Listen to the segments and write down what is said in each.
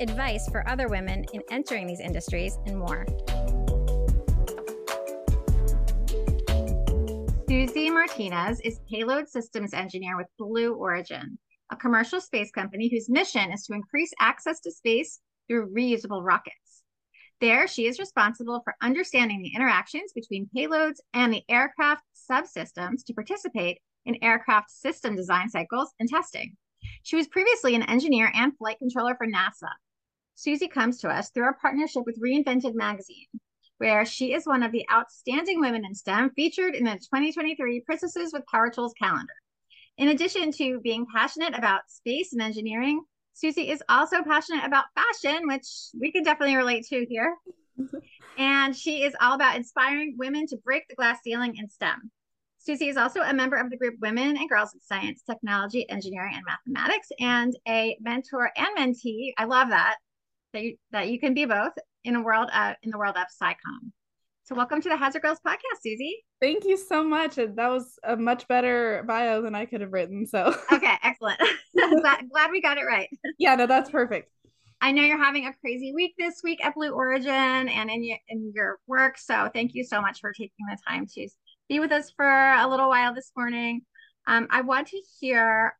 advice for other women in entering these industries, and more. Susie Martinez is payload systems engineer with Blue Origin, a commercial space company whose mission is to increase access to space through reusable rockets. There, she is responsible for understanding the interactions between payloads and the aircraft subsystems to participate in aircraft system design cycles and testing. She was previously an engineer and flight controller for NASA. Susie comes to us through our partnership with Reinvented Magazine, where she is one of the outstanding women in STEM featured in the 2023 Princesses with Power Tools calendar. In addition to being passionate about space and engineering, Susie is also passionate about fashion, which we can definitely relate to here. and she is all about inspiring women to break the glass ceiling in STEM. Susie is also a member of the group Women and Girls in Science, Technology, Engineering, and Mathematics, and a mentor and mentee. I love that that you, that you can be both in a world of, in the world of SciComm. So welcome to the Hazard Girls podcast, Susie. Thank you so much. That was a much better bio than I could have written. So okay, excellent. glad, glad we got it right. Yeah, no, that's perfect. I know you're having a crazy week this week at Blue Origin and in your, in your work. So thank you so much for taking the time to be with us for a little while this morning. Um, I want to hear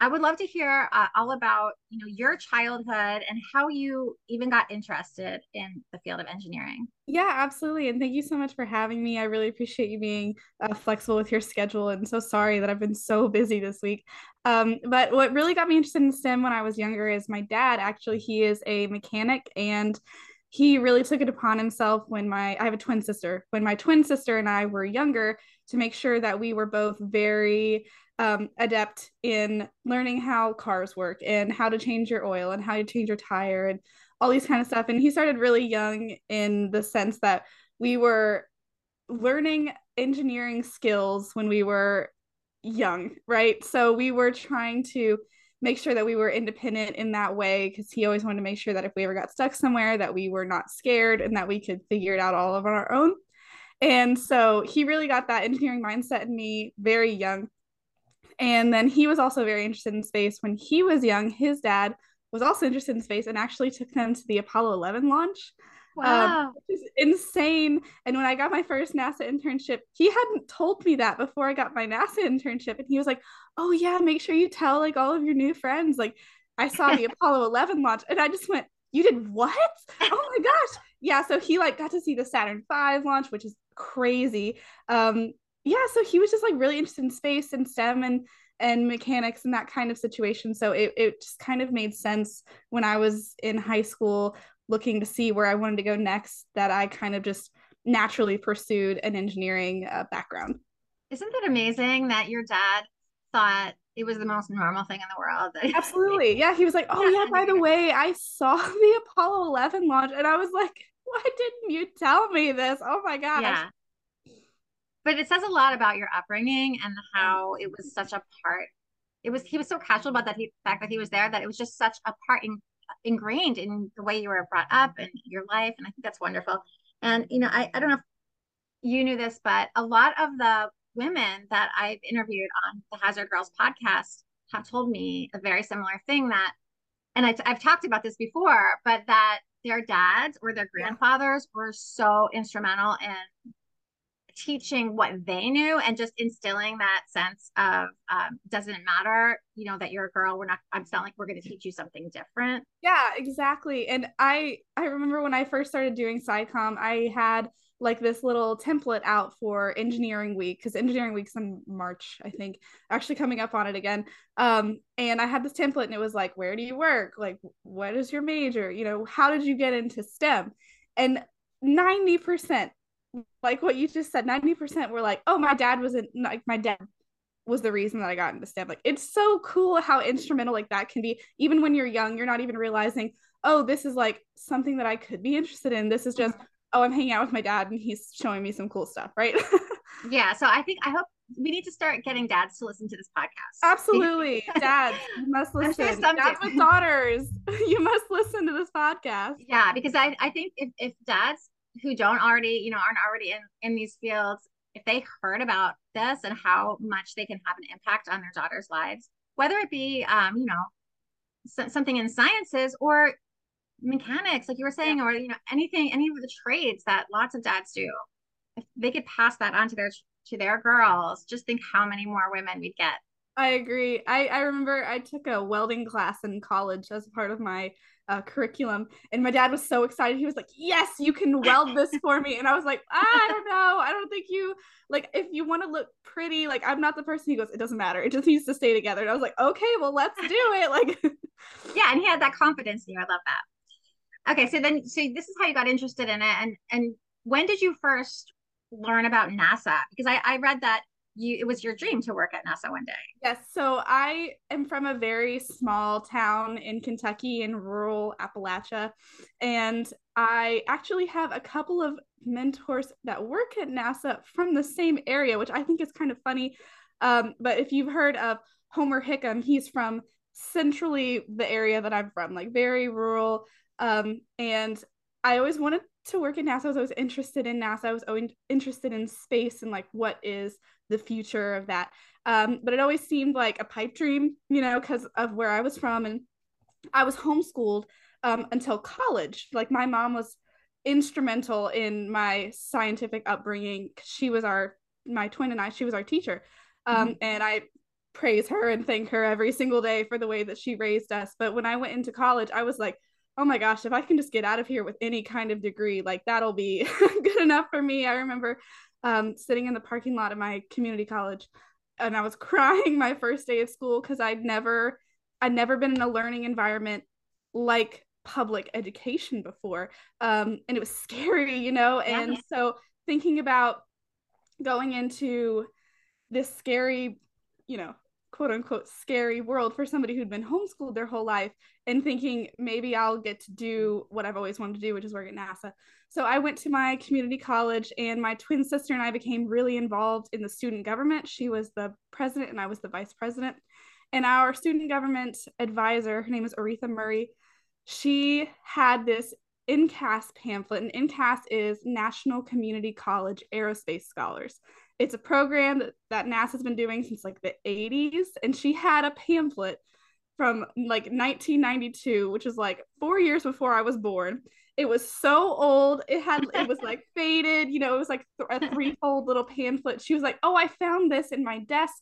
I would love to hear uh, all about you know your childhood and how you even got interested in the field of engineering. Yeah, absolutely, and thank you so much for having me. I really appreciate you being uh, flexible with your schedule, and so sorry that I've been so busy this week. Um, but what really got me interested in STEM when I was younger is my dad. Actually, he is a mechanic and he really took it upon himself when my I have a twin sister when my twin sister and I were younger to make sure that we were both very um, adept in learning how cars work and how to change your oil and how to change your tire and all these kind of stuff. And he started really young in the sense that we were learning engineering skills when we were young, right? So we were trying to make sure that we were independent in that way because he always wanted to make sure that if we ever got stuck somewhere that we were not scared and that we could figure it out all of on our own. And so he really got that engineering mindset in me very young. And then he was also very interested in space. When he was young, his dad was also interested in space and actually took them to the Apollo 11 launch. Um, wow. Um, which is insane. And when I got my first NASA internship, he hadn't told me that before I got my NASA internship. And he was like, Oh, yeah, make sure you tell like all of your new friends. Like, I saw the Apollo 11 launch. And I just went, You did what? Oh my gosh. Yeah. So he like got to see the Saturn V launch, which is crazy. Um, yeah, so he was just like really interested in space and STEM and and mechanics and that kind of situation. So it, it just kind of made sense when I was in high school looking to see where I wanted to go next that I kind of just naturally pursued an engineering uh, background. Isn't that amazing that your dad thought it was the most normal thing in the world? Absolutely. Yeah. He was like, oh, yeah, by the way, I saw the Apollo 11 launch. And I was like, why didn't you tell me this? Oh my gosh. Yeah but it says a lot about your upbringing and how it was such a part it was he was so casual about that he, fact that he was there that it was just such a part in, ingrained in the way you were brought up and your life and i think that's wonderful. And you know I, I don't know if you knew this but a lot of the women that i've interviewed on the hazard girls podcast have told me a very similar thing that and I, have talked about this before but that their dads or their grandfathers were so instrumental in teaching what they knew and just instilling that sense of um, doesn't matter you know that you're a girl we're not i'm not like we're going to teach you something different. Yeah exactly. And i i remember when i first started doing SciComm i had like this little template out for engineering week because engineering week's in march i think actually coming up on it again. Um and i had this template and it was like where do you work? Like what is your major? You know how did you get into stem? And 90% like what you just said 90% were like oh my dad was in like my dad was the reason that I got into STEM. Like it's so cool how instrumental like that can be. Even when you're young, you're not even realizing, oh, this is like something that I could be interested in. This is just, oh, I'm hanging out with my dad and he's showing me some cool stuff, right? yeah. So I think I hope we need to start getting dads to listen to this podcast. Absolutely. dads, you must listen. Sure dads with daughters, you must listen to this podcast. Yeah, because I, I think if, if dads who don't already, you know, aren't already in, in these fields if they heard about this and how much they can have an impact on their daughters' lives, whether it be, um, you know, so, something in sciences or mechanics, like you were saying, yeah. or you know, anything, any of the trades that lots of dads do, if they could pass that on to their to their girls, just think how many more women we'd get. I agree. I, I remember I took a welding class in college as part of my uh, curriculum. And my dad was so excited. He was like, Yes, you can weld this for me. And I was like, I don't know. I don't think you, like, if you want to look pretty, like, I'm not the person. He goes, It doesn't matter. It just needs to stay together. And I was like, Okay, well, let's do it. Like, yeah. And he had that confidence in you. I love that. Okay. So then, so this is how you got interested in it. And, and when did you first learn about NASA? Because I, I read that you it was your dream to work at NASA one day. Yes. So I am from a very small town in Kentucky in rural Appalachia. And I actually have a couple of mentors that work at NASA from the same area, which I think is kind of funny. Um, but if you've heard of Homer Hickam, he's from centrally the area that I'm from, like very rural. Um, and I always wanted to work at NASA. I was always interested in NASA. I was always interested in space and like what is the future of that. Um, but it always seemed like a pipe dream, you know, because of where I was from. And I was homeschooled um, until college. Like my mom was instrumental in my scientific upbringing. She was our, my twin and I, she was our teacher. Um, mm-hmm. And I praise her and thank her every single day for the way that she raised us. But when I went into college, I was like, oh my gosh, if I can just get out of here with any kind of degree, like that'll be good enough for me. I remember um, sitting in the parking lot of my community college and I was crying my first day of school because I'd never I'd never been in a learning environment like public education before. Um, and it was scary, you know. Yeah. And so thinking about going into this scary, you know, quote unquote scary world for somebody who'd been homeschooled their whole life and thinking maybe I'll get to do what I've always wanted to do, which is work at NASA. So I went to my community college, and my twin sister and I became really involved in the student government. She was the president, and I was the vice president. And our student government advisor, her name is Aretha Murray, she had this NCAS pamphlet, and NCAS is National Community College Aerospace Scholars. It's a program that, that NASA's been doing since like the 80s, and she had a pamphlet from like 1992, which was like four years before I was born. It was so old. It had it was like faded, you know, it was like th- a threefold little pamphlet. She was like, "Oh, I found this in my desk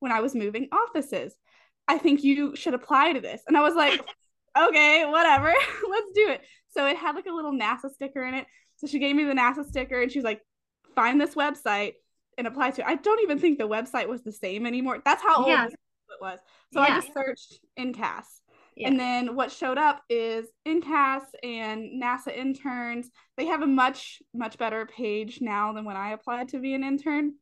when I was moving offices. I think you should apply to this." And I was like, "Okay, whatever. Let's do it." So it had like a little NASA sticker in it. So she gave me the NASA sticker and she was like, "Find this website and apply to. I don't even think the website was the same anymore. That's how yeah. old it was. So yeah. I just searched NCAS. Yeah. And then what showed up is NCAS and NASA interns. They have a much, much better page now than when I applied to be an intern.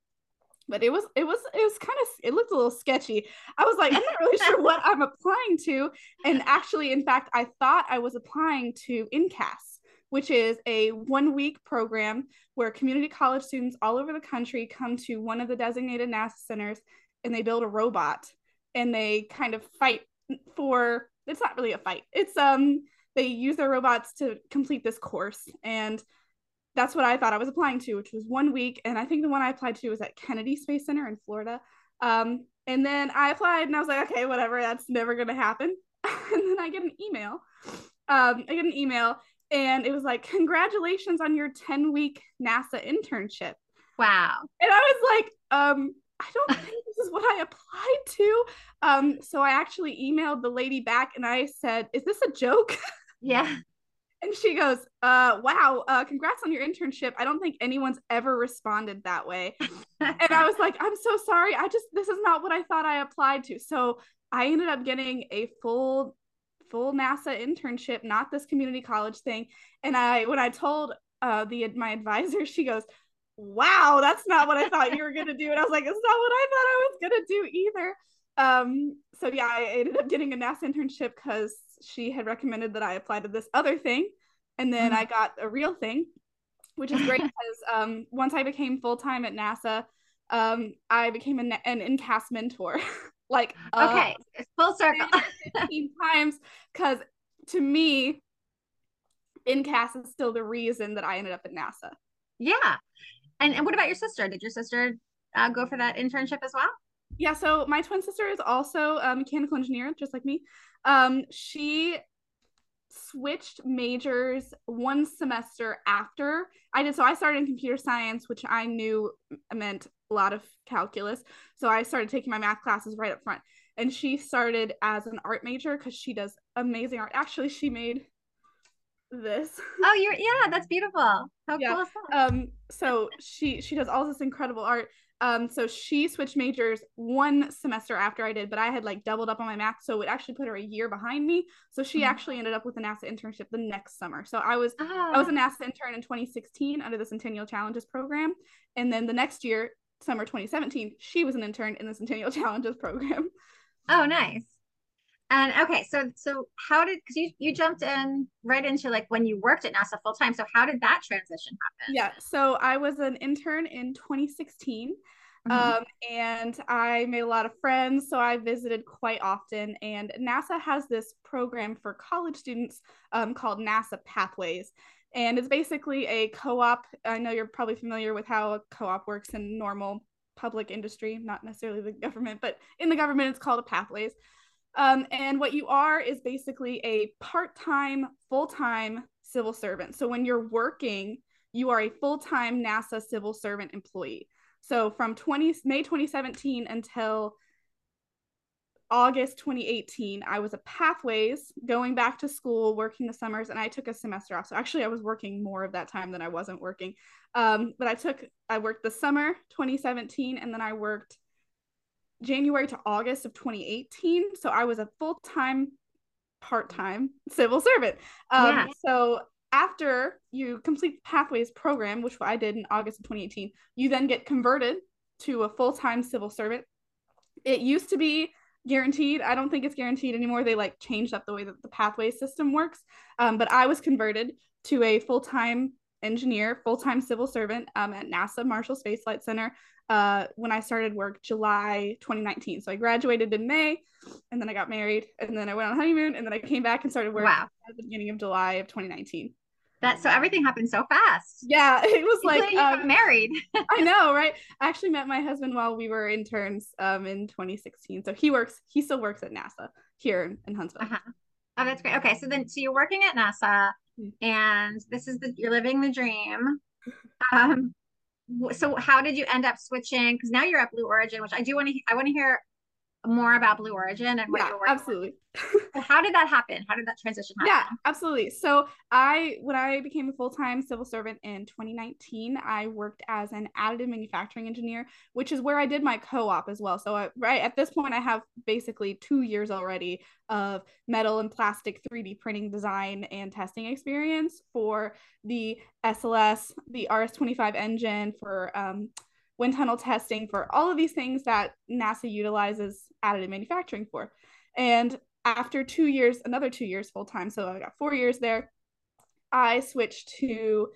But it was it was it was kind of it looked a little sketchy. I was like, I'm not really sure what I'm applying to. And actually, in fact, I thought I was applying to NCAS, which is a one week program where community college students all over the country come to one of the designated NASA centers and they build a robot and they kind of fight for it's not really a fight. It's um they use their robots to complete this course and that's what I thought I was applying to, which was one week. And I think the one I applied to was at Kennedy Space Center in Florida. Um, and then I applied and I was like, okay, whatever, that's never gonna happen. and then I get an email. Um, I get an email and it was like, congratulations on your 10 week NASA internship. Wow. And I was like, um, I don't think this is what I applied to. Um, so I actually emailed the lady back and I said, Is this a joke? Yeah. And she goes, uh, wow, uh, congrats on your internship. I don't think anyone's ever responded that way. and I was like, I'm so sorry. I just, this is not what I thought I applied to. So I ended up getting a full, full NASA internship, not this community college thing. And I, when I told uh, the my advisor, she goes, wow, that's not what I thought you were gonna do. And I was like, it's not what I thought I was gonna do either. Um, so yeah, I ended up getting a NASA internship because she had recommended that I apply to this other thing. And then mm-hmm. I got a real thing, which is great because um, once I became full time at NASA, um, I became an, an NCAS mentor. like, uh, okay, it's full circle. 15 times because to me, NCAS is still the reason that I ended up at NASA. Yeah. And, and what about your sister? Did your sister uh, go for that internship as well? Yeah, so my twin sister is also a mechanical engineer, just like me. Um, she switched majors one semester after I did. So I started in computer science, which I knew meant a lot of calculus. So I started taking my math classes right up front. And she started as an art major because she does amazing art. Actually, she made this. Oh, you're yeah, that's beautiful. How yeah. cool is that? Um, so she she does all this incredible art. Um, so she switched majors one semester after I did, but I had like doubled up on my math, so it actually put her a year behind me. So she mm-hmm. actually ended up with a NASA internship the next summer. So I was I was a ah. NASA intern in 2016 under the Centennial Challenges program, and then the next year, summer 2017, she was an intern in the Centennial Challenges program. Oh, nice. And okay, so so how did because you you jumped in right into like when you worked at NASA full time. So how did that transition happen? Yeah, so I was an intern in 2016. Mm-hmm. Um, and I made a lot of friends, so I visited quite often. And NASA has this program for college students um, called NASA Pathways. And it's basically a co op. I know you're probably familiar with how a co op works in normal public industry, not necessarily the government, but in the government, it's called a Pathways. Um, and what you are is basically a part time, full time civil servant. So when you're working, you are a full time NASA civil servant employee. So from 20 May 2017 until August 2018, I was a pathways going back to school, working the summers, and I took a semester off. So actually, I was working more of that time than I wasn't working. Um, but I took, I worked the summer 2017, and then I worked January to August of 2018. So I was a full time, part time civil servant. Um, yeah. So after you complete the Pathways program, which I did in August of 2018, you then get converted to a full time civil servant. It used to be guaranteed. I don't think it's guaranteed anymore. They like changed up the way that the pathway system works. Um, but I was converted to a full time engineer, full time civil servant um, at NASA Marshall Space Flight Center uh, when I started work July 2019. So I graduated in May and then I got married and then I went on honeymoon and then I came back and started work wow. at the beginning of July of 2019. That so everything happened so fast. Yeah, it was like um, married. I know, right? I actually met my husband while we were interns um, in 2016. So he works, he still works at NASA here in, Huntsville. Uh-huh. Oh, that's great. Okay, so then so you're working at NASA, mm-hmm. and this is the you're living the dream. Um, so how did you end up switching? Because now you're at Blue Origin, which I do want to I want to hear more about Blue Origin and what yeah, you're absolutely. how did that happen? How did that transition happen? Yeah, absolutely. So I when I became a full-time civil servant in 2019, I worked as an additive manufacturing engineer, which is where I did my co-op as well. So I, right at this point I have basically 2 years already of metal and plastic 3D printing design and testing experience for the SLS, the RS-25 engine for um, wind tunnel testing for all of these things that NASA utilizes additive manufacturing for. And after two years, another two years full time, so I got four years there, I switched to,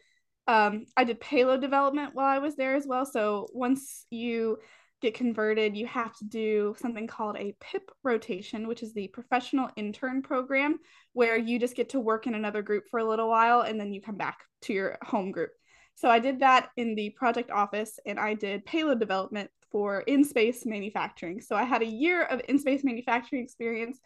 um, I did payload development while I was there as well. So once you get converted, you have to do something called a PIP rotation, which is the professional intern program, where you just get to work in another group for a little while and then you come back to your home group. So I did that in the project office and I did payload development for in space manufacturing. So I had a year of in space manufacturing experience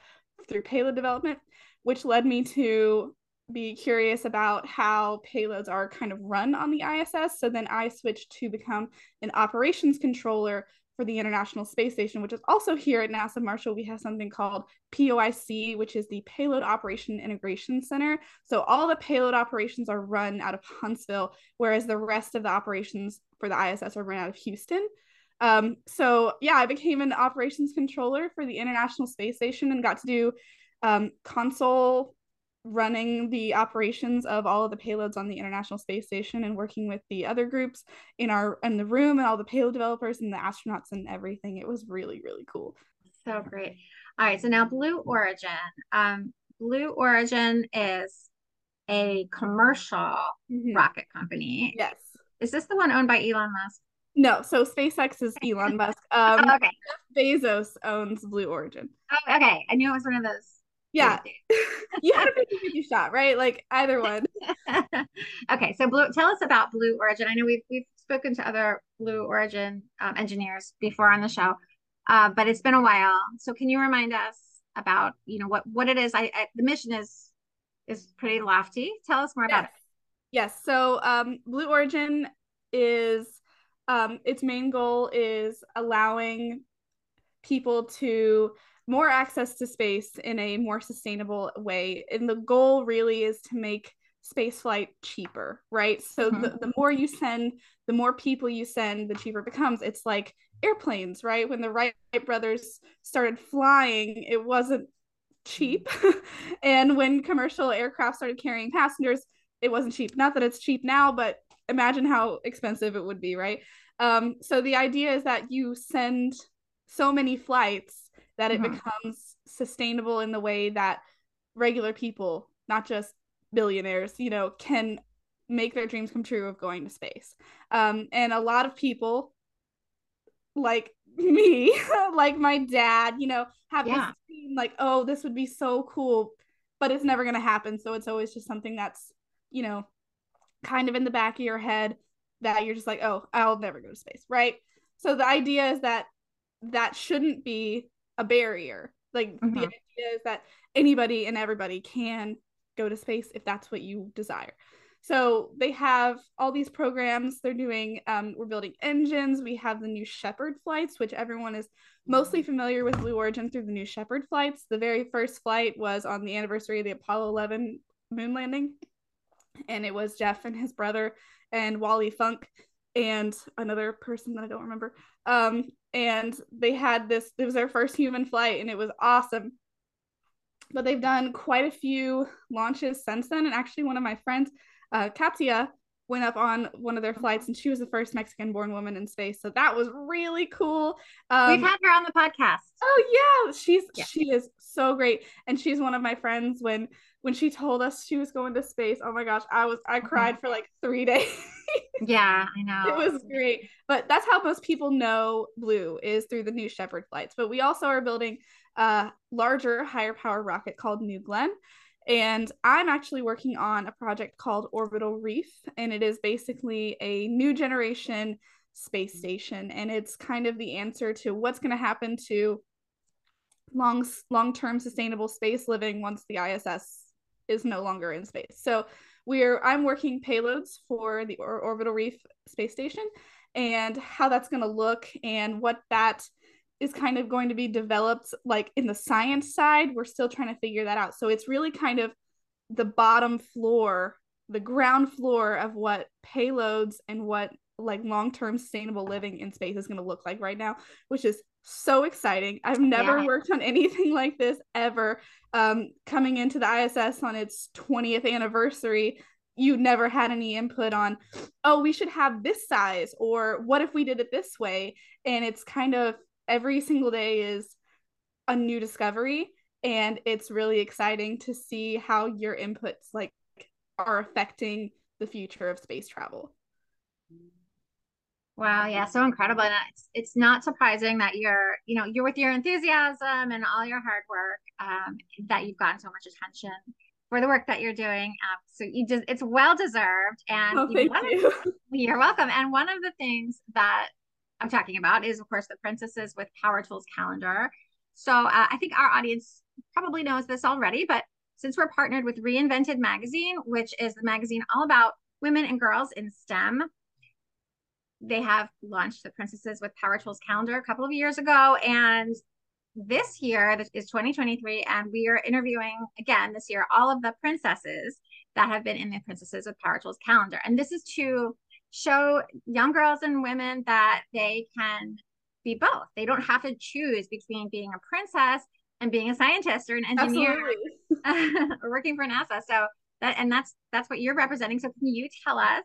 through payload development, which led me to be curious about how payloads are kind of run on the ISS. So then I switched to become an operations controller for the International Space Station, which is also here at NASA Marshall. We have something called POIC, which is the Payload Operation Integration Center. So all the payload operations are run out of Huntsville, whereas the rest of the operations for the ISS are run out of Houston. Um, so yeah, I became an operations controller for the International Space Station and got to do um, console running the operations of all of the payloads on the International Space Station and working with the other groups in our in the room and all the payload developers and the astronauts and everything. It was really really cool. So great. All right, so now Blue Origin. Um, Blue Origin is a commercial mm-hmm. rocket company. Yes. Is this the one owned by Elon Musk? No, so SpaceX is Elon Musk. Um, oh, okay. Bezos owns Blue Origin. Oh, okay. I knew it was one of those. Yeah, you had a 50 shot, right? Like either one. okay, so Blue, tell us about Blue Origin. I know we've we've spoken to other Blue Origin um, engineers before on the show, uh, but it's been a while. So can you remind us about you know what what it is? I, I the mission is is pretty lofty. Tell us more yes. about it. Yes. So um, Blue Origin is um, its main goal is allowing people to more access to space in a more sustainable way. And the goal really is to make space flight cheaper, right? So mm-hmm. the, the more you send, the more people you send, the cheaper it becomes. It's like airplanes, right? When the Wright brothers started flying, it wasn't cheap. and when commercial aircraft started carrying passengers, it wasn't cheap. Not that it's cheap now, but imagine how expensive it would be, right? Um, so the idea is that you send so many flights that it mm-hmm. becomes sustainable in the way that regular people, not just billionaires, you know, can make their dreams come true of going to space. Um, and a lot of people, like me, like my dad, you know, have yeah. this dream, like, oh, this would be so cool, but it's never going to happen. So it's always just something that's, you know, kind of in the back of your head that you're just like, oh, I'll never go to space, right? So the idea is that that shouldn't be a barrier. Like mm-hmm. the idea is that anybody and everybody can go to space if that's what you desire. So they have all these programs they're doing. Um, we're building engines. We have the new Shepard flights, which everyone is mostly familiar with Blue Origin through the new Shepard flights. The very first flight was on the anniversary of the Apollo 11 moon landing, and it was Jeff and his brother and Wally Funk and another person that I don't remember. Um, and they had this, it was their first human flight and it was awesome. But they've done quite a few launches since then. And actually, one of my friends, uh, Katya, went up on one of their flights and she was the first Mexican born woman in space. So that was really cool. Um, We've had her on the podcast. Oh yeah, she's yeah. she is so great. And she's one of my friends when when she told us she was going to space. Oh my gosh, I was I mm-hmm. cried for like 3 days. yeah, I know. It was great. But that's how most people know Blue is through the new Shepard flights. But we also are building a larger, higher power rocket called New Glenn. And I'm actually working on a project called Orbital Reef, and it is basically a new generation space mm-hmm. station. And it's kind of the answer to what's going to happen to long long-term sustainable space living once the ISS is no longer in space. So we're I'm working payloads for the or- Orbital Reef space station and how that's going to look and what that is kind of going to be developed like in the science side we're still trying to figure that out so it's really kind of the bottom floor the ground floor of what payloads and what like long-term sustainable living in space is going to look like right now which is so exciting. I've never yeah. worked on anything like this ever. Um, coming into the iss on its 20th anniversary you never had any input on oh we should have this size or what if we did it this way? And it's kind of every single day is a new discovery and it's really exciting to see how your inputs like are affecting the future of space travel wow yeah so incredible and it's, it's not surprising that you're you know you're with your enthusiasm and all your hard work um, that you've gotten so much attention for the work that you're doing um, so you just it's well deserved and oh, thank you. Of, you're welcome and one of the things that I'm talking about is, of course, the Princesses with Power Tools calendar. So uh, I think our audience probably knows this already, but since we're partnered with Reinvented Magazine, which is the magazine all about women and girls in STEM, they have launched the Princesses with Power Tools calendar a couple of years ago. And this year is 2023, and we are interviewing again this year all of the princesses that have been in the Princesses with Power Tools calendar. And this is to show young girls and women that they can be both. They don't have to choose between being a princess and being a scientist or an engineer. Or working for NASA. So that and that's that's what you're representing. So can you tell us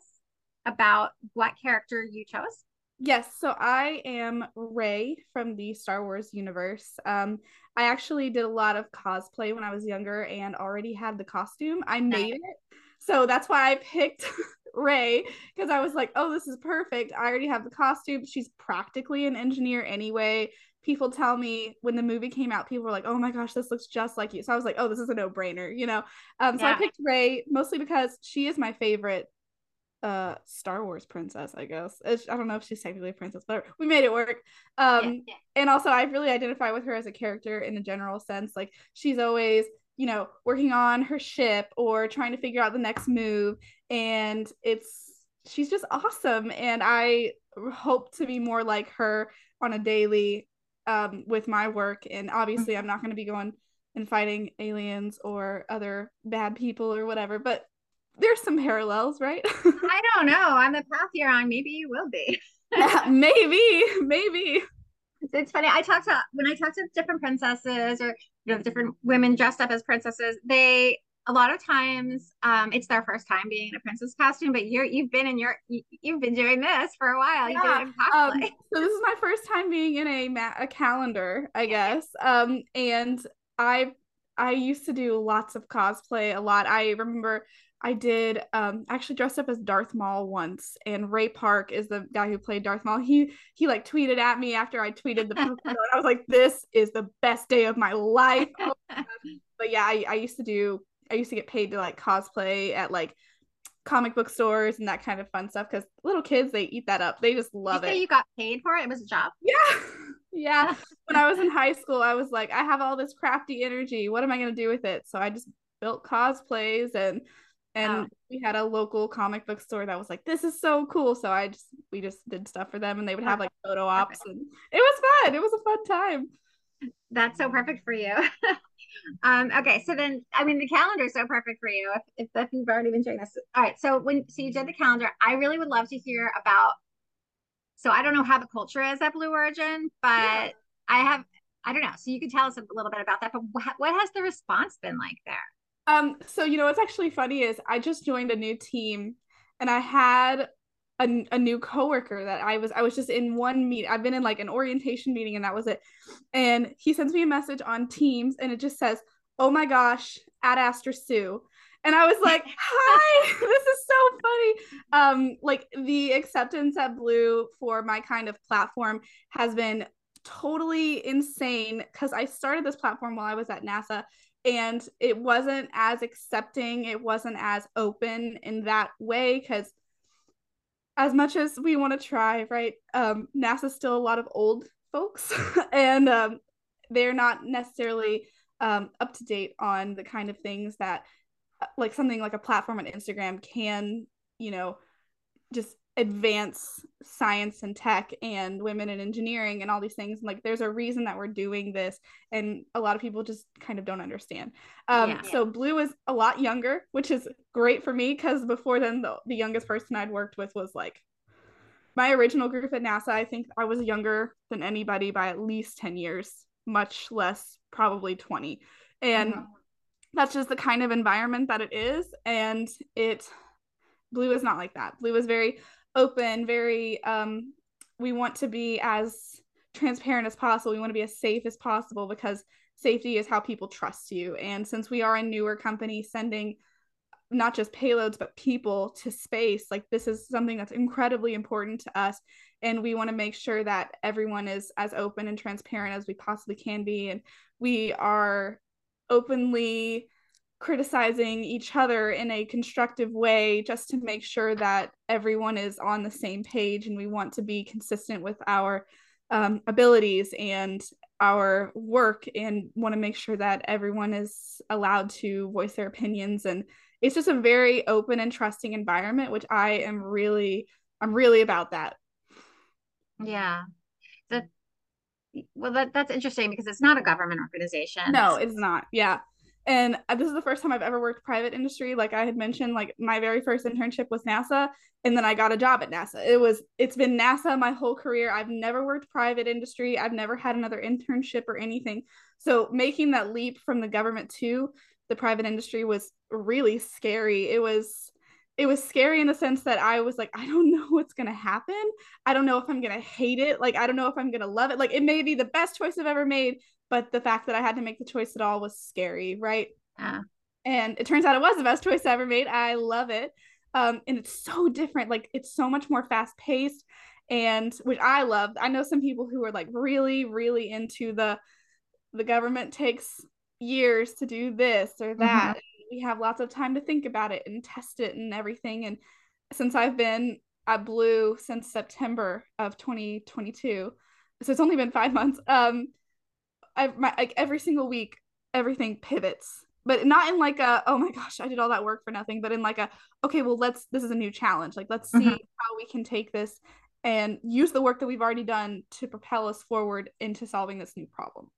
about what character you chose? Yes, so I am Rey from the Star Wars universe. Um, I actually did a lot of cosplay when I was younger and already had the costume. I made it. So that's why I picked Rey because I was like, oh, this is perfect. I already have the costume. She's practically an engineer anyway. People tell me when the movie came out, people were like, oh my gosh, this looks just like you. So I was like, oh, this is a no brainer, you know? Um, so yeah. I picked Rey mostly because she is my favorite uh Star Wars princess, I guess. It's, I don't know if she's technically a princess, but we made it work. Um yeah, yeah. and also I really identify with her as a character in a general sense. Like she's always, you know, working on her ship or trying to figure out the next move and it's she's just awesome and I hope to be more like her on a daily um with my work and obviously mm-hmm. I'm not going to be going and fighting aliens or other bad people or whatever, but there's some parallels, right? I don't know. On the path you're on, maybe you will be. yeah, maybe, maybe. It's funny. I talked to when I talk to different princesses or you know different women dressed up as princesses. They a lot of times um, it's their first time being in a princess costume, but you're you've been in your you, have been doing this for a while. Yeah. Um, so this is my first time being in a ma- a calendar, I guess. Um, and I I used to do lots of cosplay a lot. I remember I did um actually dressed up as Darth Maul once, and Ray Park is the guy who played Darth Maul. He he like tweeted at me after I tweeted the and I was like, "This is the best day of my life." Oh my but yeah, I, I used to do I used to get paid to like cosplay at like comic book stores and that kind of fun stuff because little kids they eat that up. They just love you it. You got paid for it. It was a job. Yeah. yeah. when I was in high school, I was like, I have all this crafty energy. What am I gonna do with it? So I just built cosplays and and oh. we had a local comic book store that was like this is so cool. So i just we just did stuff for them and they would have like photo ops and it was fun. It was a fun time. That's so perfect for you. Um okay so then i mean the calendar is so perfect for you if, if, if you've already been doing this. All right so when so you did the calendar i really would love to hear about so i don't know how the culture is at blue origin but yeah. i have i don't know so you could tell us a little bit about that but what, what has the response been like there um, so you know what's actually funny is I just joined a new team and I had a, a new coworker that I was I was just in one meet. I've been in like an orientation meeting and that was it. And he sends me a message on Teams and it just says, "Oh my gosh, at Astra Sue." And I was like, "Hi, this is so funny." Um like the acceptance at Blue for my kind of platform has been totally insane cuz I started this platform while I was at NASA and it wasn't as accepting it wasn't as open in that way because as much as we want to try right um nasa's still a lot of old folks and um they're not necessarily um up to date on the kind of things that uh, like something like a platform on instagram can you know just advance science and tech and women in engineering and all these things like there's a reason that we're doing this and a lot of people just kind of don't understand um yeah. so blue is a lot younger which is great for me because before then the, the youngest person i'd worked with was like my original group at nasa i think i was younger than anybody by at least 10 years much less probably 20 and mm-hmm. that's just the kind of environment that it is and it blue is not like that blue is very open, very um we want to be as transparent as possible. We want to be as safe as possible because safety is how people trust you. And since we are a newer company sending not just payloads but people to space, like this is something that's incredibly important to us and we want to make sure that everyone is as open and transparent as we possibly can be and we are openly criticizing each other in a constructive way just to make sure that everyone is on the same page and we want to be consistent with our um, abilities and our work and want to make sure that everyone is allowed to voice their opinions. And it's just a very open and trusting environment which i am really i'm really about that. Yeah. That well that, that's interesting because it's not a government organization. No it's not. Yeah and this is the first time I've ever worked private industry. Like I had mentioned, like my very first internship was NASA, and then I got a job at NASA. It was it's been NASA my whole career. I've never worked private industry. I've never had another internship or anything. So making that leap from the government to the private industry was really scary. It was it was scary in the sense that I was like, I don't know what's gonna happen. I don't know if I'm gonna hate it. Like, I don't know if I'm gonna love it. Like, it may be the best choice I've ever made, but the fact that I had to make the choice at all was scary, right? Yeah. And it turns out it was the best choice I ever made. I love it. Um, and it's so different. Like, it's so much more fast paced, and which I love. I know some people who are like really, really into the the government takes years to do this or that. Mm-hmm we have lots of time to think about it and test it and everything. And since I've been at Blue since September of 2022, so it's only been five months. Um, I my like every single week, everything pivots, but not in like a oh my gosh, I did all that work for nothing, but in like a okay, well let's this is a new challenge. Like let's see mm-hmm. how we can take this and use the work that we've already done to propel us forward into solving this new problem.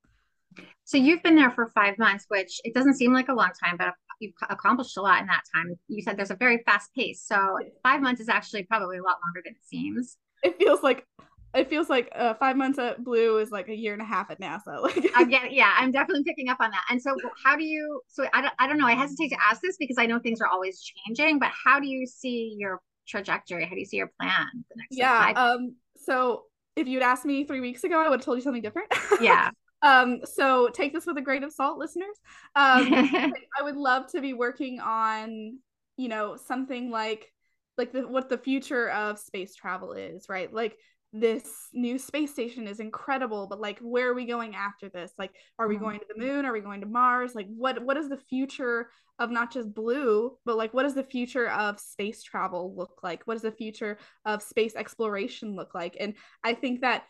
So you've been there for five months, which it doesn't seem like a long time, but you've accomplished a lot in that time. You said there's a very fast pace, so five months is actually probably a lot longer than it seems. It feels like it feels like uh, five months at Blue is like a year and a half at NASA. Like, I get, yeah, I'm definitely picking up on that. And so, how do you? So, I don't, I don't know. I hesitate to ask this because I know things are always changing. But how do you see your trajectory? How do you see your plan the next? Yeah. Um. So, if you'd asked me three weeks ago, I would have told you something different. Yeah. Um, so take this with a grain of salt, listeners. Um, I would love to be working on, you know, something like like the, what the future of space travel is, right? Like this new space station is incredible, but like where are we going after this? Like, are we mm-hmm. going to the moon? Are we going to Mars? Like, what what is the future of not just blue, but like what does the future of space travel look like? What does the future of space exploration look like? And I think that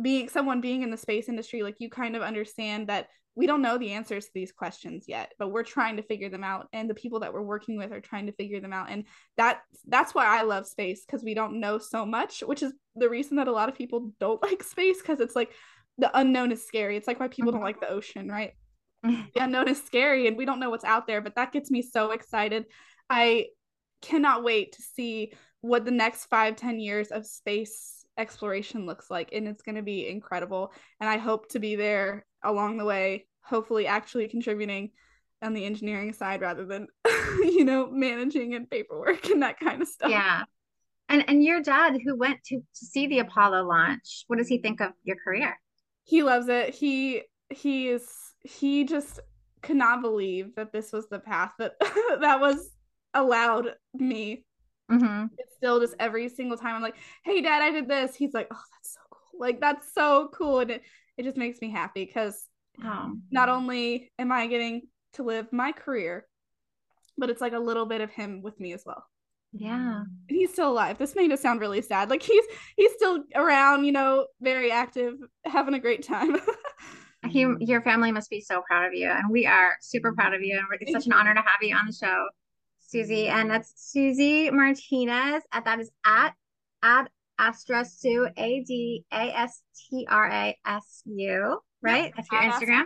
being someone being in the space industry like you kind of understand that we don't know the answers to these questions yet but we're trying to figure them out and the people that we're working with are trying to figure them out and that that's why i love space because we don't know so much which is the reason that a lot of people don't like space because it's like the unknown is scary. It's like why people don't like the ocean right? Mm-hmm. The unknown is scary and we don't know what's out there but that gets me so excited. I cannot wait to see what the next five ten years of space exploration looks like and it's going to be incredible and i hope to be there along the way hopefully actually contributing on the engineering side rather than you know managing and paperwork and that kind of stuff. Yeah. And and your dad who went to, to see the apollo launch what does he think of your career? He loves it. He he is he just could not believe that this was the path that that was allowed me Mm-hmm. It's still just every single time I'm like, hey, dad, I did this. He's like, oh, that's so cool. Like, that's so cool. And it, it just makes me happy because oh. not only am I getting to live my career, but it's like a little bit of him with me as well. Yeah. And he's still alive. This made it sound really sad. Like he's he's still around, you know, very active, having a great time. he, your family must be so proud of you, and we are super proud of you. And it's such an honor to have you on the show. Susie, and that's Susie Martinez. And that is at at Astra Sue A D A S T R A S U. Right, that's your Instagram.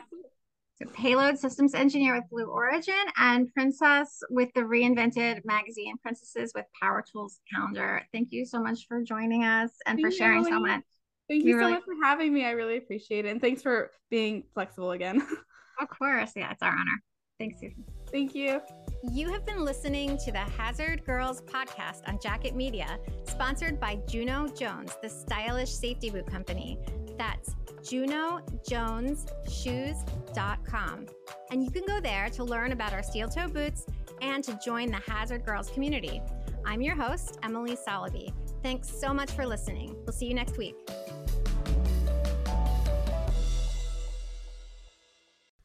So payload systems engineer with Blue Origin and Princess with the reinvented magazine Princesses with Power Tools calendar. Thank you so much for joining us and Thank for sharing you. so much. Thank you, you so really... much for having me. I really appreciate it. And thanks for being flexible again. of course. Yeah, it's our honor. Thanks, Susan. Thank you. You have been listening to the Hazard Girls podcast on Jacket Media, sponsored by Juno Jones, the stylish safety boot company. That's junojonesshoes.com. And you can go there to learn about our steel toe boots and to join the Hazard Girls community. I'm your host, Emily Soloby. Thanks so much for listening. We'll see you next week.